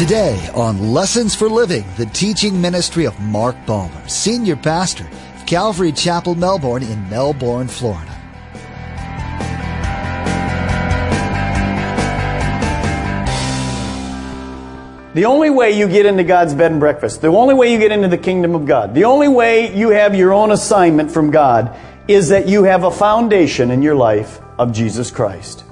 Today on Lessons for Living, the teaching ministry of Mark Balmer, Senior Pastor of Calvary Chapel, Melbourne in Melbourne, Florida. The only way you get into God's bed and breakfast, the only way you get into the kingdom of God, the only way you have your own assignment from God is that you have a foundation in your life of Jesus Christ.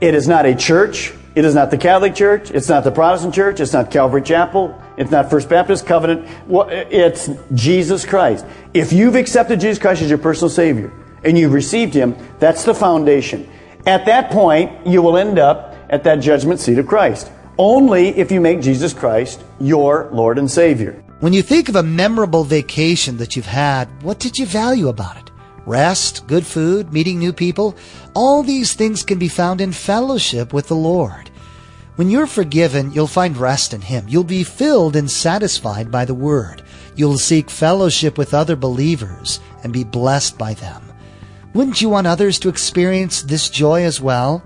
It is not a church. It is not the Catholic Church. It's not the Protestant Church. It's not Calvary Chapel. It's not First Baptist Covenant. It's Jesus Christ. If you've accepted Jesus Christ as your personal Savior and you've received Him, that's the foundation. At that point, you will end up at that judgment seat of Christ. Only if you make Jesus Christ your Lord and Savior. When you think of a memorable vacation that you've had, what did you value about it? Rest, good food, meeting new people, all these things can be found in fellowship with the Lord. When you're forgiven, you'll find rest in Him. You'll be filled and satisfied by the Word. You'll seek fellowship with other believers and be blessed by them. Wouldn't you want others to experience this joy as well?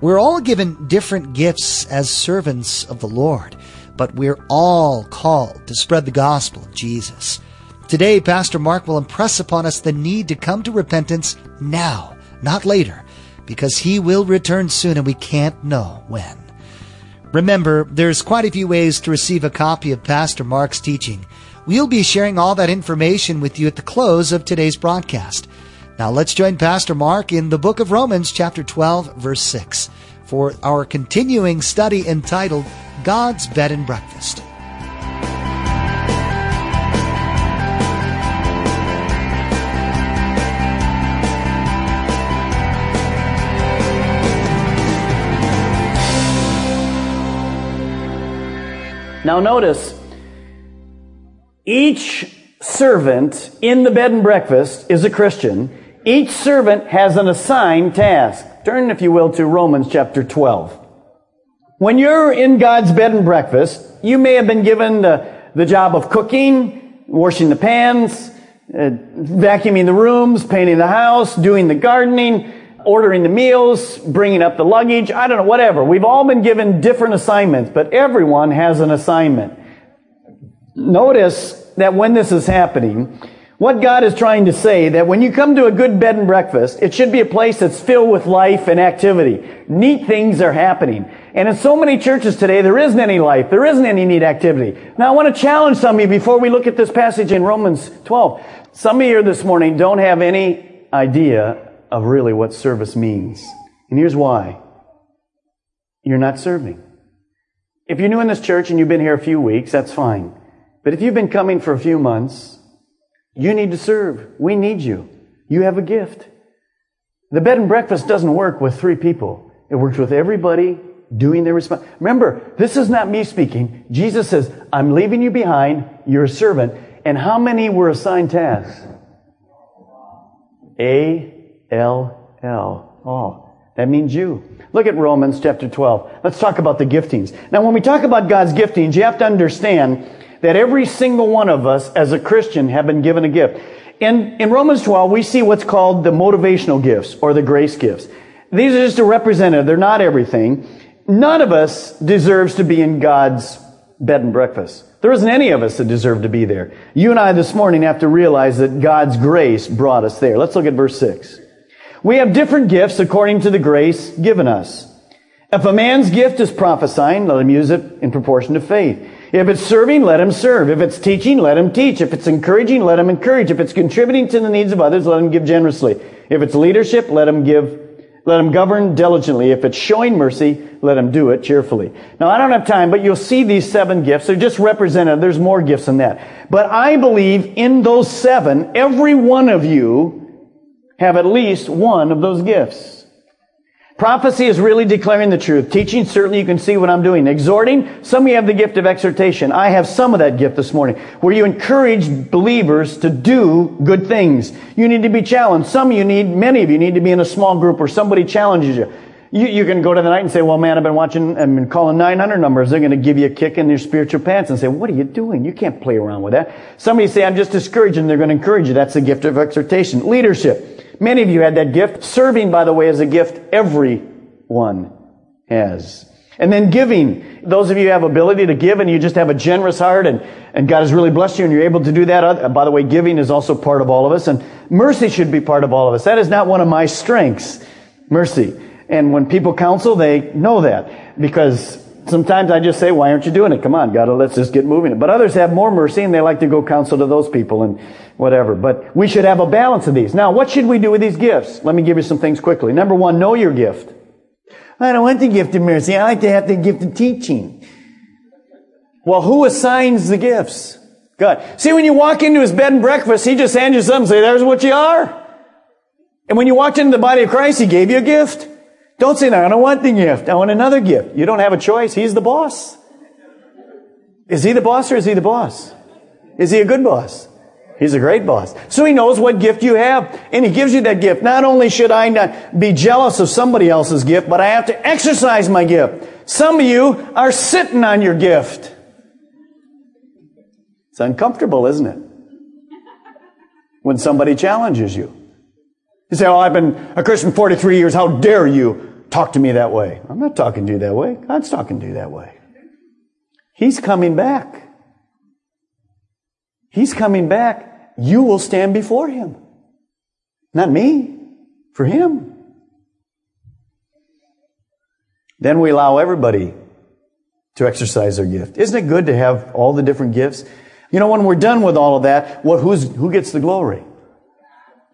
We're all given different gifts as servants of the Lord, but we're all called to spread the gospel of Jesus. Today, Pastor Mark will impress upon us the need to come to repentance now, not later, because he will return soon and we can't know when. Remember, there's quite a few ways to receive a copy of Pastor Mark's teaching. We'll be sharing all that information with you at the close of today's broadcast. Now let's join Pastor Mark in the book of Romans chapter 12 verse 6 for our continuing study entitled God's Bed and Breakfast. Now notice, each servant in the bed and breakfast is a Christian. Each servant has an assigned task. Turn, if you will, to Romans chapter 12. When you're in God's bed and breakfast, you may have been given the, the job of cooking, washing the pans, uh, vacuuming the rooms, painting the house, doing the gardening, ordering the meals, bringing up the luggage, I don't know, whatever. We've all been given different assignments, but everyone has an assignment. Notice that when this is happening, what God is trying to say that when you come to a good bed and breakfast, it should be a place that's filled with life and activity. Neat things are happening. And in so many churches today, there isn't any life. There isn't any neat activity. Now I want to challenge some of you before we look at this passage in Romans 12. Some of you here this morning don't have any idea of really what service means. And here's why. You're not serving. If you're new in this church and you've been here a few weeks, that's fine. But if you've been coming for a few months, you need to serve. We need you. You have a gift. The bed and breakfast doesn't work with three people. It works with everybody doing their response. Remember, this is not me speaking. Jesus says, I'm leaving you behind. You're a servant. And how many were assigned tasks? A L L. Oh, that means you. Look at Romans chapter 12. Let's talk about the giftings. Now, when we talk about God's giftings, you have to understand that every single one of us as a Christian have been given a gift. In, in Romans 12, we see what's called the motivational gifts or the grace gifts. These are just a representative. They're not everything. None of us deserves to be in God's bed and breakfast. There isn't any of us that deserve to be there. You and I this morning have to realize that God's grace brought us there. Let's look at verse 6. We have different gifts according to the grace given us. If a man's gift is prophesying, let him use it in proportion to faith. If it's serving, let him serve. If it's teaching, let him teach. If it's encouraging, let him encourage. If it's contributing to the needs of others, let him give generously. If it's leadership, let him give, let him govern diligently. If it's showing mercy, let him do it cheerfully. Now, I don't have time, but you'll see these seven gifts. They're just represented. There's more gifts than that. But I believe in those seven, every one of you have at least one of those gifts. Prophecy is really declaring the truth. Teaching, certainly you can see what I'm doing. Exhorting, some of you have the gift of exhortation. I have some of that gift this morning, where you encourage believers to do good things. You need to be challenged. Some of you need, many of you need to be in a small group where somebody challenges you. You, you can go to the night and say, well, man, I've been watching, I've been calling 900 numbers. They're going to give you a kick in your spiritual pants and say, what are you doing? You can't play around with that. Somebody say, I'm just discouraged and they're going to encourage you. That's the gift of exhortation. Leadership. Many of you had that gift. Serving, by the way, is a gift everyone has. And then giving. Those of you have ability to give and you just have a generous heart and, and God has really blessed you and you're able to do that. By the way, giving is also part of all of us and mercy should be part of all of us. That is not one of my strengths. Mercy. And when people counsel, they know that because sometimes I just say, why aren't you doing it? Come on, God, let's just get moving. But others have more mercy and they like to go counsel to those people and whatever. But we should have a balance of these. Now, what should we do with these gifts? Let me give you some things quickly. Number one, know your gift. I don't want the gift of mercy. I like to have the gift of teaching. Well, who assigns the gifts? God. See, when you walk into his bed and breakfast, he just hands you something and say, there's what you are. And when you walked into the body of Christ, he gave you a gift. Don't say, no, I don't want the gift. I want another gift. You don't have a choice. He's the boss. Is he the boss or is he the boss? Is he a good boss? He's a great boss. So he knows what gift you have, and he gives you that gift. Not only should I not be jealous of somebody else's gift, but I have to exercise my gift. Some of you are sitting on your gift. It's uncomfortable, isn't it? When somebody challenges you. You say, Oh, I've been a Christian 43 years. How dare you talk to me that way? I'm not talking to you that way. God's talking to you that way. He's coming back. He's coming back. You will stand before him. Not me, for him. Then we allow everybody to exercise their gift. Isn't it good to have all the different gifts? You know, when we're done with all of that, what, who's, who gets the glory?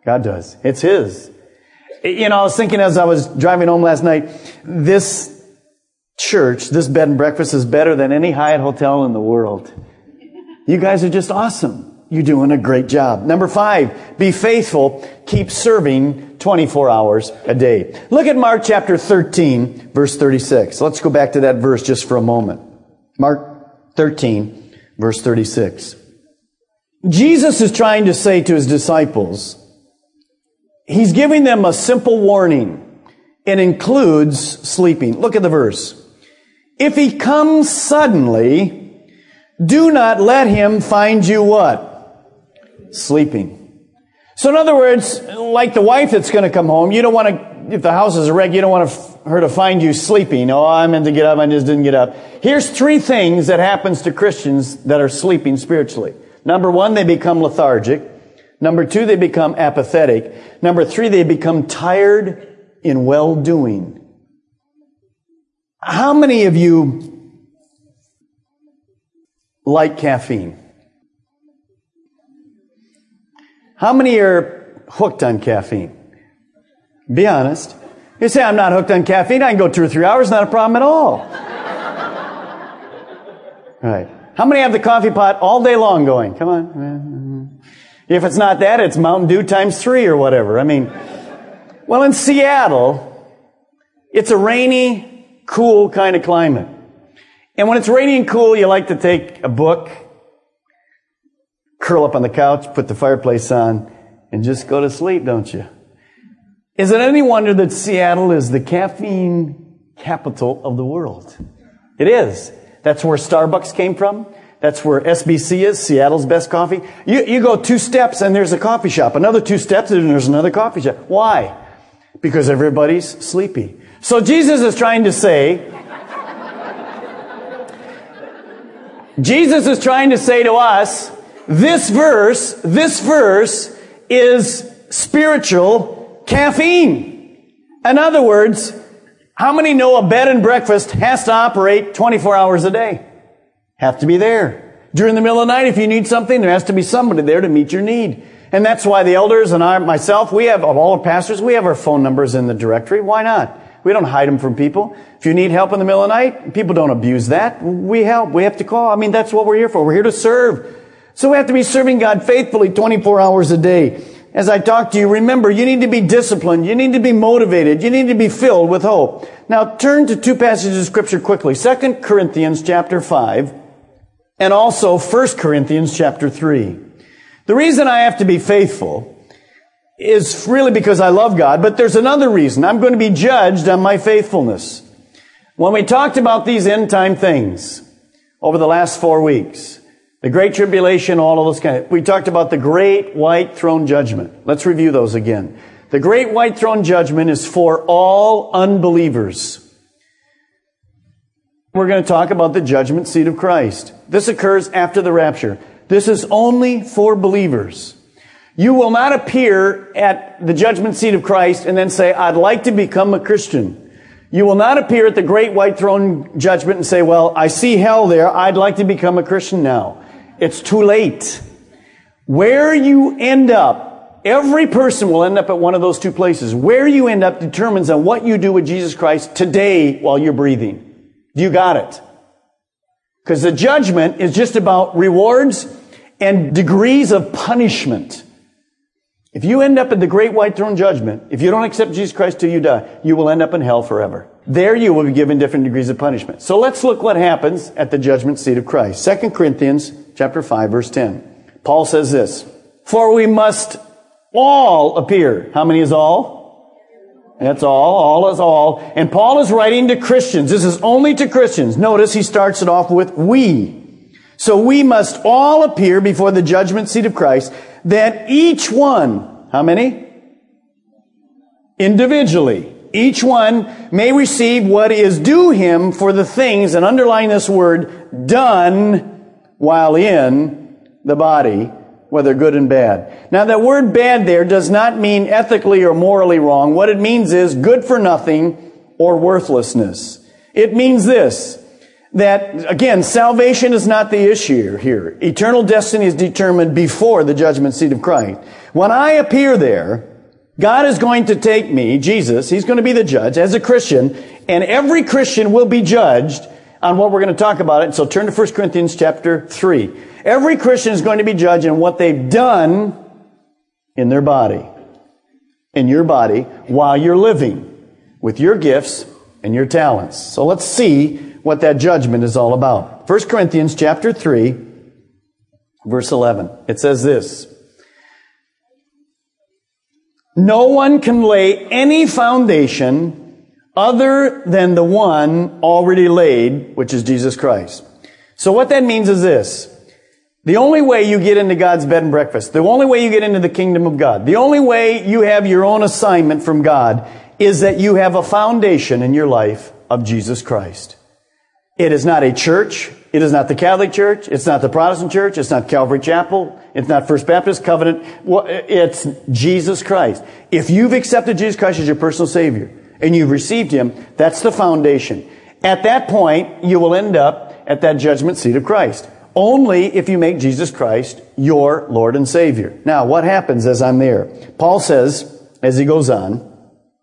God does. It's His. You know, I was thinking as I was driving home last night, this church, this bed and breakfast is better than any Hyatt hotel in the world. You guys are just awesome. You're doing a great job. Number five, be faithful. Keep serving 24 hours a day. Look at Mark chapter 13, verse 36. Let's go back to that verse just for a moment. Mark 13, verse 36. Jesus is trying to say to his disciples, he's giving them a simple warning. It includes sleeping. Look at the verse. If he comes suddenly, do not let him find you what? Sleeping. So in other words, like the wife that's going to come home, you don't want to, if the house is a wreck, you don't want her to find you sleeping. Oh, I meant to get up, I just didn't get up. Here's three things that happens to Christians that are sleeping spiritually. Number one, they become lethargic. Number two, they become apathetic. Number three, they become tired in well-doing. How many of you like caffeine? How many are hooked on caffeine? Be honest. You say, I'm not hooked on caffeine. I can go two or three hours, not a problem at all. right. How many have the coffee pot all day long going? Come on. If it's not that, it's Mountain Dew times three or whatever. I mean, well, in Seattle, it's a rainy, cool kind of climate. And when it's rainy and cool, you like to take a book, curl up on the couch, put the fireplace on, and just go to sleep, don't you? Is it any wonder that Seattle is the caffeine capital of the world? It is. That's where Starbucks came from. That's where SBC is, Seattle's best coffee. You, you go two steps and there's a coffee shop. Another two steps and there's another coffee shop. Why? Because everybody's sleepy. So Jesus is trying to say, Jesus is trying to say to us, this verse, this verse is spiritual caffeine. In other words, how many know a bed and breakfast has to operate 24 hours a day? Have to be there. During the middle of the night, if you need something, there has to be somebody there to meet your need. And that's why the elders and I, myself, we have, of all the pastors, we have our phone numbers in the directory. Why not? We don't hide them from people. If you need help in the middle of the night, people don't abuse that. We help. We have to call. I mean, that's what we're here for. We're here to serve. So we have to be serving God faithfully 24 hours a day. As I talk to you, remember, you need to be disciplined. You need to be motivated. You need to be filled with hope. Now turn to two passages of scripture quickly. 2 Corinthians chapter 5 and also 1 Corinthians chapter 3. The reason I have to be faithful is really because I love God, but there's another reason. I'm going to be judged on my faithfulness. When we talked about these end time things over the last four weeks, the Great Tribulation, all of those kind of, we talked about the Great White Throne Judgment. Let's review those again. The Great White Throne Judgment is for all unbelievers. We're going to talk about the judgment seat of Christ. This occurs after the rapture. This is only for believers. You will not appear at the judgment seat of Christ and then say, I'd like to become a Christian. You will not appear at the great white throne judgment and say, well, I see hell there. I'd like to become a Christian now. It's too late. Where you end up, every person will end up at one of those two places. Where you end up determines on what you do with Jesus Christ today while you're breathing. You got it. Because the judgment is just about rewards and degrees of punishment. If you end up in the great white throne judgment, if you don't accept Jesus Christ till you die, you will end up in hell forever. There you will be given different degrees of punishment. So let's look what happens at the judgment seat of Christ. 2 Corinthians chapter 5 verse 10. Paul says this, For we must all appear. How many is all? That's all. All is all. And Paul is writing to Christians. This is only to Christians. Notice he starts it off with we. So we must all appear before the judgment seat of Christ that each one, how many? Individually. Each one may receive what is due him for the things, and underline this word, done while in the body whether good and bad. Now that word bad there does not mean ethically or morally wrong. What it means is good for nothing or worthlessness. It means this, that again, salvation is not the issue here. Eternal destiny is determined before the judgment seat of Christ. When I appear there, God is going to take me, Jesus, He's going to be the judge as a Christian, and every Christian will be judged on what we're going to talk about it. So turn to 1 Corinthians chapter 3. Every Christian is going to be judged on what they've done in their body, in your body, while you're living with your gifts and your talents. So let's see what that judgment is all about. 1 Corinthians chapter 3, verse 11. It says this. No one can lay any foundation other than the one already laid, which is Jesus Christ. So what that means is this. The only way you get into God's bed and breakfast, the only way you get into the kingdom of God, the only way you have your own assignment from God is that you have a foundation in your life of Jesus Christ. It is not a church. It is not the Catholic Church. It's not the Protestant Church. It's not Calvary Chapel. It's not First Baptist Covenant. It's Jesus Christ. If you've accepted Jesus Christ as your personal Savior and you've received Him, that's the foundation. At that point, you will end up at that judgment seat of Christ. Only if you make Jesus Christ your Lord and Savior. Now, what happens as I'm there? Paul says, as he goes on,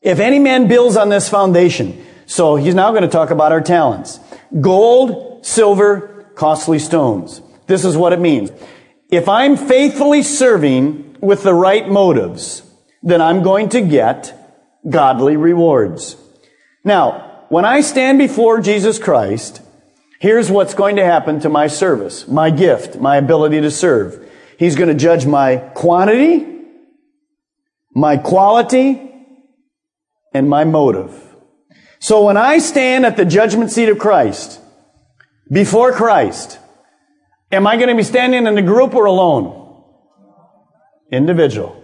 if any man builds on this foundation, so he's now going to talk about our talents. Gold, silver, costly stones. This is what it means. If I'm faithfully serving with the right motives, then I'm going to get godly rewards. Now, when I stand before Jesus Christ, Here's what's going to happen to my service, my gift, my ability to serve. He's going to judge my quantity, my quality, and my motive. So when I stand at the judgment seat of Christ, before Christ, am I going to be standing in a group or alone? Individual.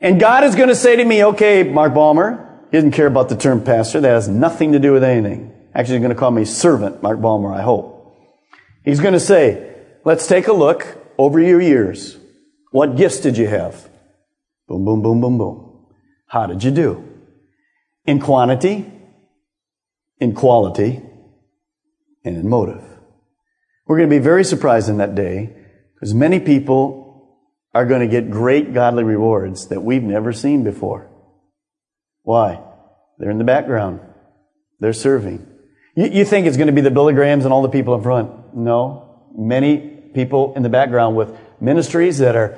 And God is going to say to me, okay, Mark Balmer, he doesn't care about the term pastor. That has nothing to do with anything. Actually, he's going to call me servant, Mark Balmer, I hope. He's going to say, let's take a look over your years. What gifts did you have? Boom, boom, boom, boom, boom. How did you do? In quantity, in quality, and in motive. We're going to be very surprised in that day because many people are going to get great godly rewards that we've never seen before. Why? They're in the background. They're serving. You, you think it's going to be the Billy Grahams and all the people in front. No. Many people in the background with ministries that are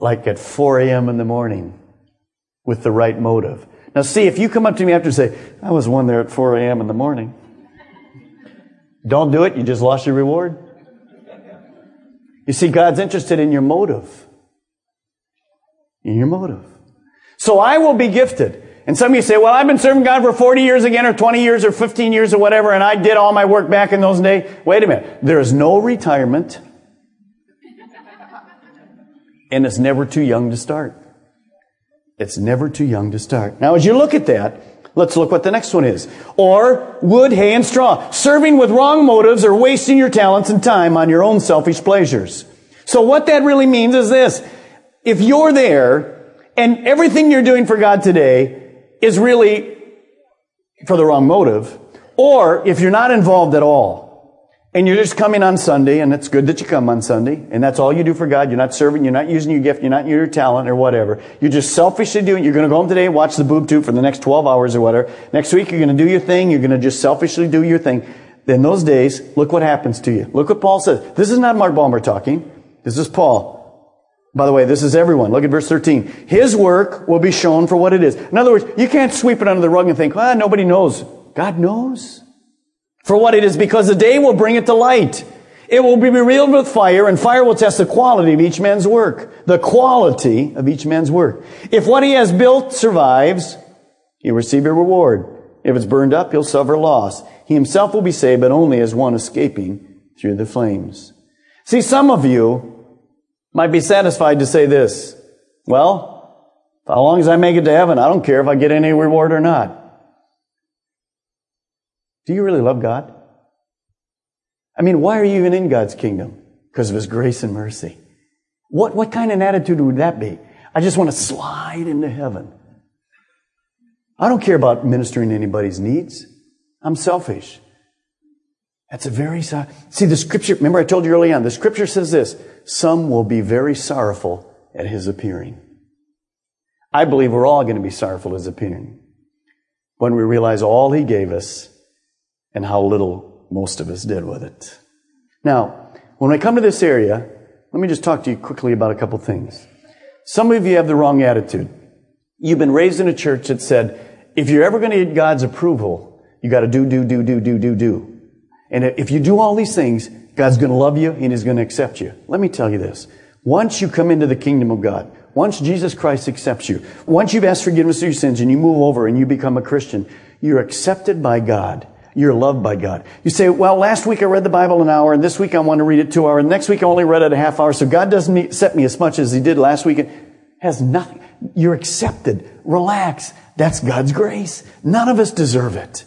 like at 4 a.m. in the morning with the right motive. Now see, if you come up to me after and say, I was one there at 4 a.m. in the morning. Don't do it. You just lost your reward. You see, God's interested in your motive. In your motive. So I will be gifted. And some of you say, well, I've been serving God for 40 years again, or 20 years, or 15 years, or whatever, and I did all my work back in those days. Wait a minute. There is no retirement. And it's never too young to start. It's never too young to start. Now, as you look at that, Let's look what the next one is. Or wood, hay, and straw. Serving with wrong motives or wasting your talents and time on your own selfish pleasures. So what that really means is this. If you're there and everything you're doing for God today is really for the wrong motive, or if you're not involved at all, and you're just coming on Sunday, and it's good that you come on Sunday, and that's all you do for God. You're not serving, you're not using your gift, you're not using your talent or whatever. You're just selfishly doing, you're gonna go home today and watch the boob tube for the next 12 hours or whatever. Next week you're gonna do your thing, you're gonna just selfishly do your thing. Then those days, look what happens to you. Look what Paul says. This is not Mark Balmer talking. This is Paul. By the way, this is everyone. Look at verse 13. His work will be shown for what it is. In other words, you can't sweep it under the rug and think, ah, nobody knows. God knows for what it is because the day will bring it to light. It will be revealed with fire and fire will test the quality of each man's work. The quality of each man's work. If what he has built survives, he'll receive a reward. If it's burned up, he'll suffer loss. He himself will be saved, but only as one escaping through the flames. See, some of you might be satisfied to say this. Well, how long as I make it to heaven, I don't care if I get any reward or not. Do you really love God? I mean, why are you even in God's kingdom? Because of His grace and mercy. What, what kind of attitude would that be? I just want to slide into heaven. I don't care about ministering to anybody's needs. I'm selfish. That's a very, see the scripture, remember I told you early on, the scripture says this, some will be very sorrowful at his appearing. I believe we're all going to be sorrowful at his appearing when we realize all he gave us and how little most of us did with it. Now, when I come to this area, let me just talk to you quickly about a couple things. Some of you have the wrong attitude. You've been raised in a church that said, if you're ever going to get God's approval, you got to do, do, do, do, do, do, do. And if you do all these things, God's going to love you and He's going to accept you. Let me tell you this. Once you come into the kingdom of God, once Jesus Christ accepts you, once you've asked forgiveness of your sins and you move over and you become a Christian, you're accepted by God. You're loved by God. You say, well, last week I read the Bible an hour, and this week I want to read it two hours, and next week I only read it a half hour, so God doesn't accept me as much as He did last week. It has nothing. You're accepted. Relax. That's God's grace. None of us deserve it.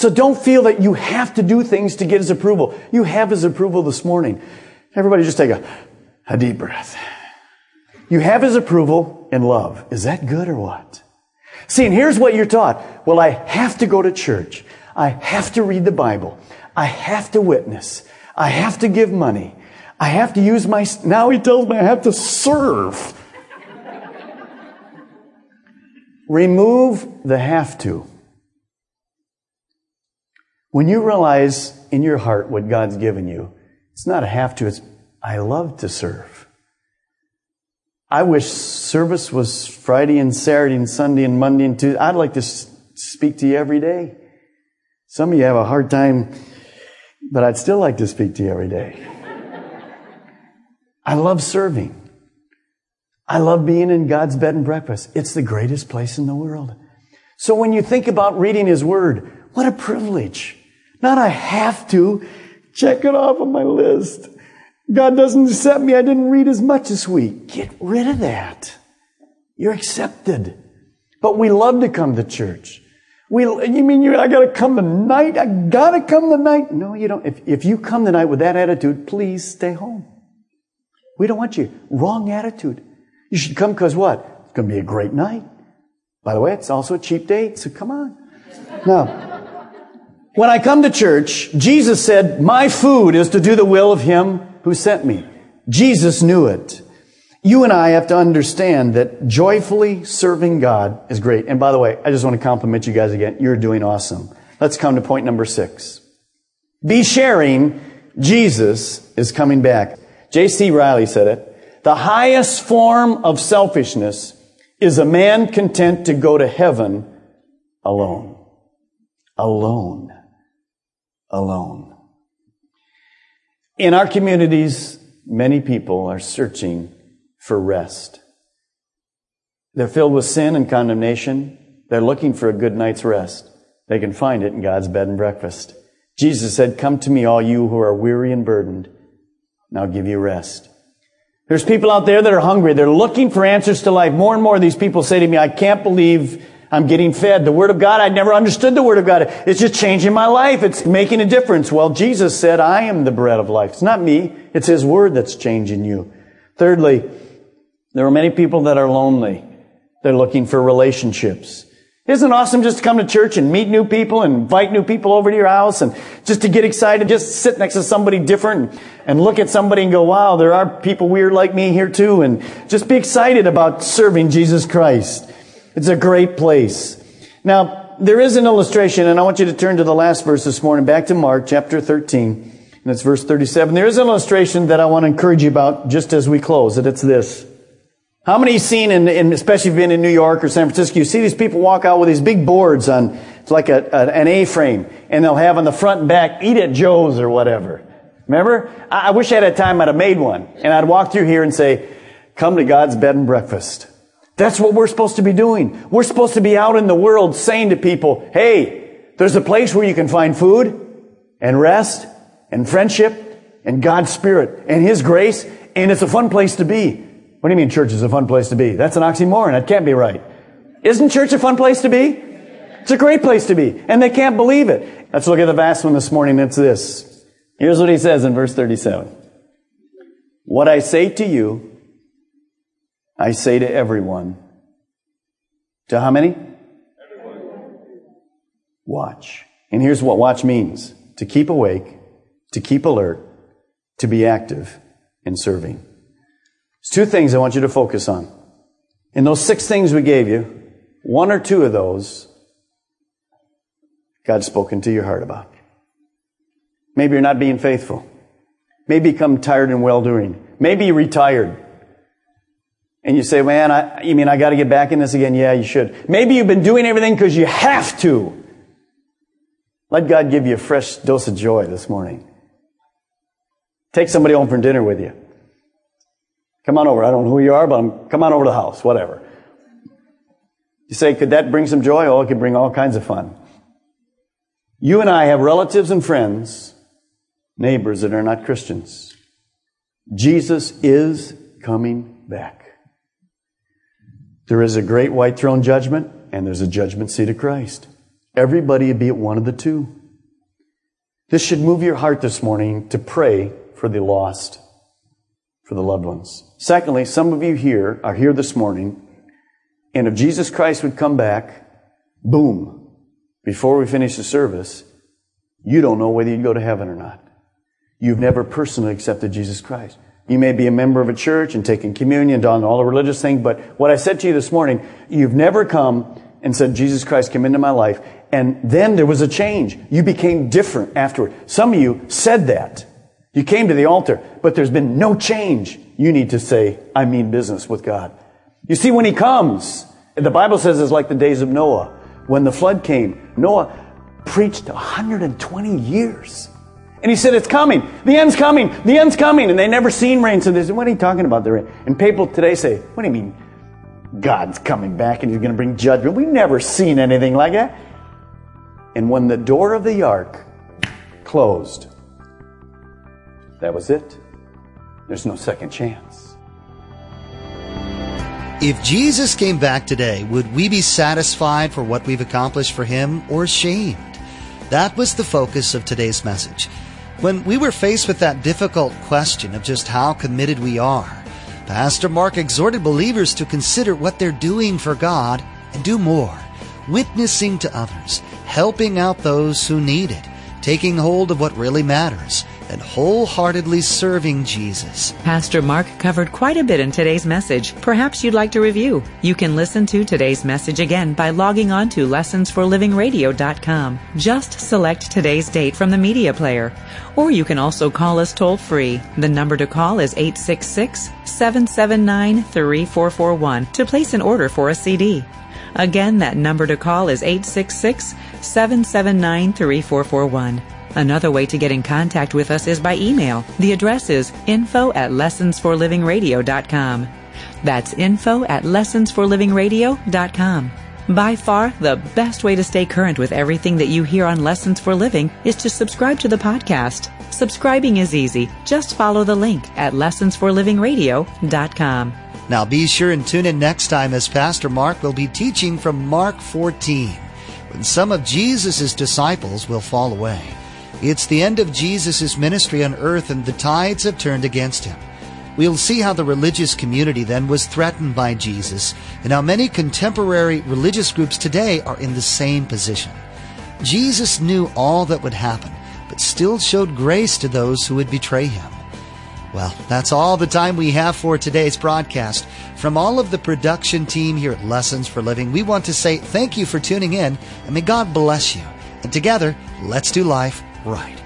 So don't feel that you have to do things to get His approval. You have His approval this morning. Everybody just take a, a deep breath. You have His approval and love. Is that good or what? See, and here's what you're taught. Well, I have to go to church. I have to read the Bible. I have to witness. I have to give money. I have to use my, now he tells me I have to serve. Remove the have to. When you realize in your heart what God's given you, it's not a have to, it's I love to serve. I wish service was Friday and Saturday and Sunday and Monday and Tuesday. I'd like to speak to you every day. Some of you have a hard time, but I'd still like to speak to you every day. I love serving. I love being in God's bed and breakfast. It's the greatest place in the world. So when you think about reading His Word, what a privilege. Not I have to check it off on my list. God doesn't accept me. I didn't read as much this week. Get rid of that. You're accepted. But we love to come to church. We, you mean you, I gotta come tonight? I gotta come tonight? No, you don't. If, if you come tonight with that attitude, please stay home. We don't want you. Wrong attitude. You should come because what? It's gonna be a great night. By the way, it's also a cheap date, so come on. Now, when I come to church, Jesus said, my food is to do the will of Him who sent me. Jesus knew it. You and I have to understand that joyfully serving God is great. And by the way, I just want to compliment you guys again. You're doing awesome. Let's come to point number six. Be sharing. Jesus is coming back. J.C. Riley said it. The highest form of selfishness is a man content to go to heaven alone. Alone. Alone. In our communities, many people are searching for rest. They're filled with sin and condemnation. They're looking for a good night's rest. They can find it in God's bed and breakfast. Jesus said, Come to me, all you who are weary and burdened, and I'll give you rest. There's people out there that are hungry. They're looking for answers to life. More and more these people say to me, I can't believe I'm getting fed. The Word of God, I never understood the Word of God. It's just changing my life. It's making a difference. Well, Jesus said, I am the bread of life. It's not me. It's His Word that's changing you. Thirdly, there are many people that are lonely. They're looking for relationships. Isn't it awesome just to come to church and meet new people and invite new people over to your house and just to get excited, just sit next to somebody different and look at somebody and go, wow, there are people weird like me here too and just be excited about serving Jesus Christ. It's a great place. Now, there is an illustration and I want you to turn to the last verse this morning, back to Mark chapter 13 and it's verse 37. There is an illustration that I want to encourage you about just as we close and it's this. How many seen, in, in, especially been in New York or San Francisco, you see these people walk out with these big boards on, it's like a, a, an A-frame, and they'll have on the front and back, eat at Joe's or whatever. Remember? I, I wish I had a time I'd have made one. And I'd walk through here and say, come to God's bed and breakfast. That's what we're supposed to be doing. We're supposed to be out in the world saying to people, hey, there's a place where you can find food and rest and friendship and God's Spirit and His grace, and it's a fun place to be. What do you mean church is a fun place to be? That's an oxymoron. That can't be right. Isn't church a fun place to be? It's a great place to be. And they can't believe it. Let's look at the last one this morning. It's this. Here's what he says in verse 37. What I say to you, I say to everyone. To how many? Everyone. Watch. And here's what watch means. To keep awake, to keep alert, to be active in serving. There's two things I want you to focus on. In those six things we gave you, one or two of those, God's spoken to your heart about. Maybe you're not being faithful. Maybe you become tired and well doing. Maybe you retired. And you say, man, I, you mean I got to get back in this again? Yeah, you should. Maybe you've been doing everything because you have to. Let God give you a fresh dose of joy this morning. Take somebody home for dinner with you. Come on over. I don't know who you are, but I'm, come on over to the house, whatever. You say, could that bring some joy? Oh, it could bring all kinds of fun. You and I have relatives and friends, neighbors that are not Christians. Jesus is coming back. There is a great white throne judgment, and there's a judgment seat of Christ. Everybody would be at one of the two. This should move your heart this morning to pray for the lost for the loved ones. Secondly, some of you here are here this morning, and if Jesus Christ would come back, boom, before we finish the service, you don't know whether you'd go to heaven or not. You've never personally accepted Jesus Christ. You may be a member of a church and taken communion, done all the religious things, but what I said to you this morning, you've never come and said, Jesus Christ, come into my life. And then there was a change. You became different afterward. Some of you said that. You came to the altar, but there's been no change. You need to say, I mean business with God. You see, when He comes, the Bible says it's like the days of Noah. When the flood came, Noah preached 120 years. And he said, it's coming. The end's coming. The end's coming. And they never seen rain. So they said, what are you talking about the rain? And people today say, what do you mean? God's coming back and he's going to bring judgment. We've never seen anything like that. And when the door of the ark closed, that was it. There's no second chance. If Jesus came back today, would we be satisfied for what we've accomplished for him or ashamed? That was the focus of today's message. When we were faced with that difficult question of just how committed we are, Pastor Mark exhorted believers to consider what they're doing for God and do more, witnessing to others, helping out those who need it, taking hold of what really matters, and wholeheartedly serving Jesus. Pastor Mark covered quite a bit in today's message. Perhaps you'd like to review. You can listen to today's message again by logging on to lessonsforlivingradio.com. Just select today's date from the media player. Or you can also call us toll free. The number to call is 866 779 3441 to place an order for a CD. Again, that number to call is 866 779 3441. Another way to get in contact with us is by email. The address is info at lessonsforlivingradio.com. That's info at lessonsforlivingradio.com. By far, the best way to stay current with everything that you hear on Lessons for Living is to subscribe to the podcast. Subscribing is easy. Just follow the link at lessonsforlivingradio.com. Now be sure and tune in next time as Pastor Mark will be teaching from Mark 14, when some of Jesus' disciples will fall away. It's the end of Jesus' ministry on earth and the tides have turned against him. We'll see how the religious community then was threatened by Jesus and how many contemporary religious groups today are in the same position. Jesus knew all that would happen, but still showed grace to those who would betray him. Well, that's all the time we have for today's broadcast. From all of the production team here at Lessons for Living, we want to say thank you for tuning in and may God bless you. And together, let's do life right.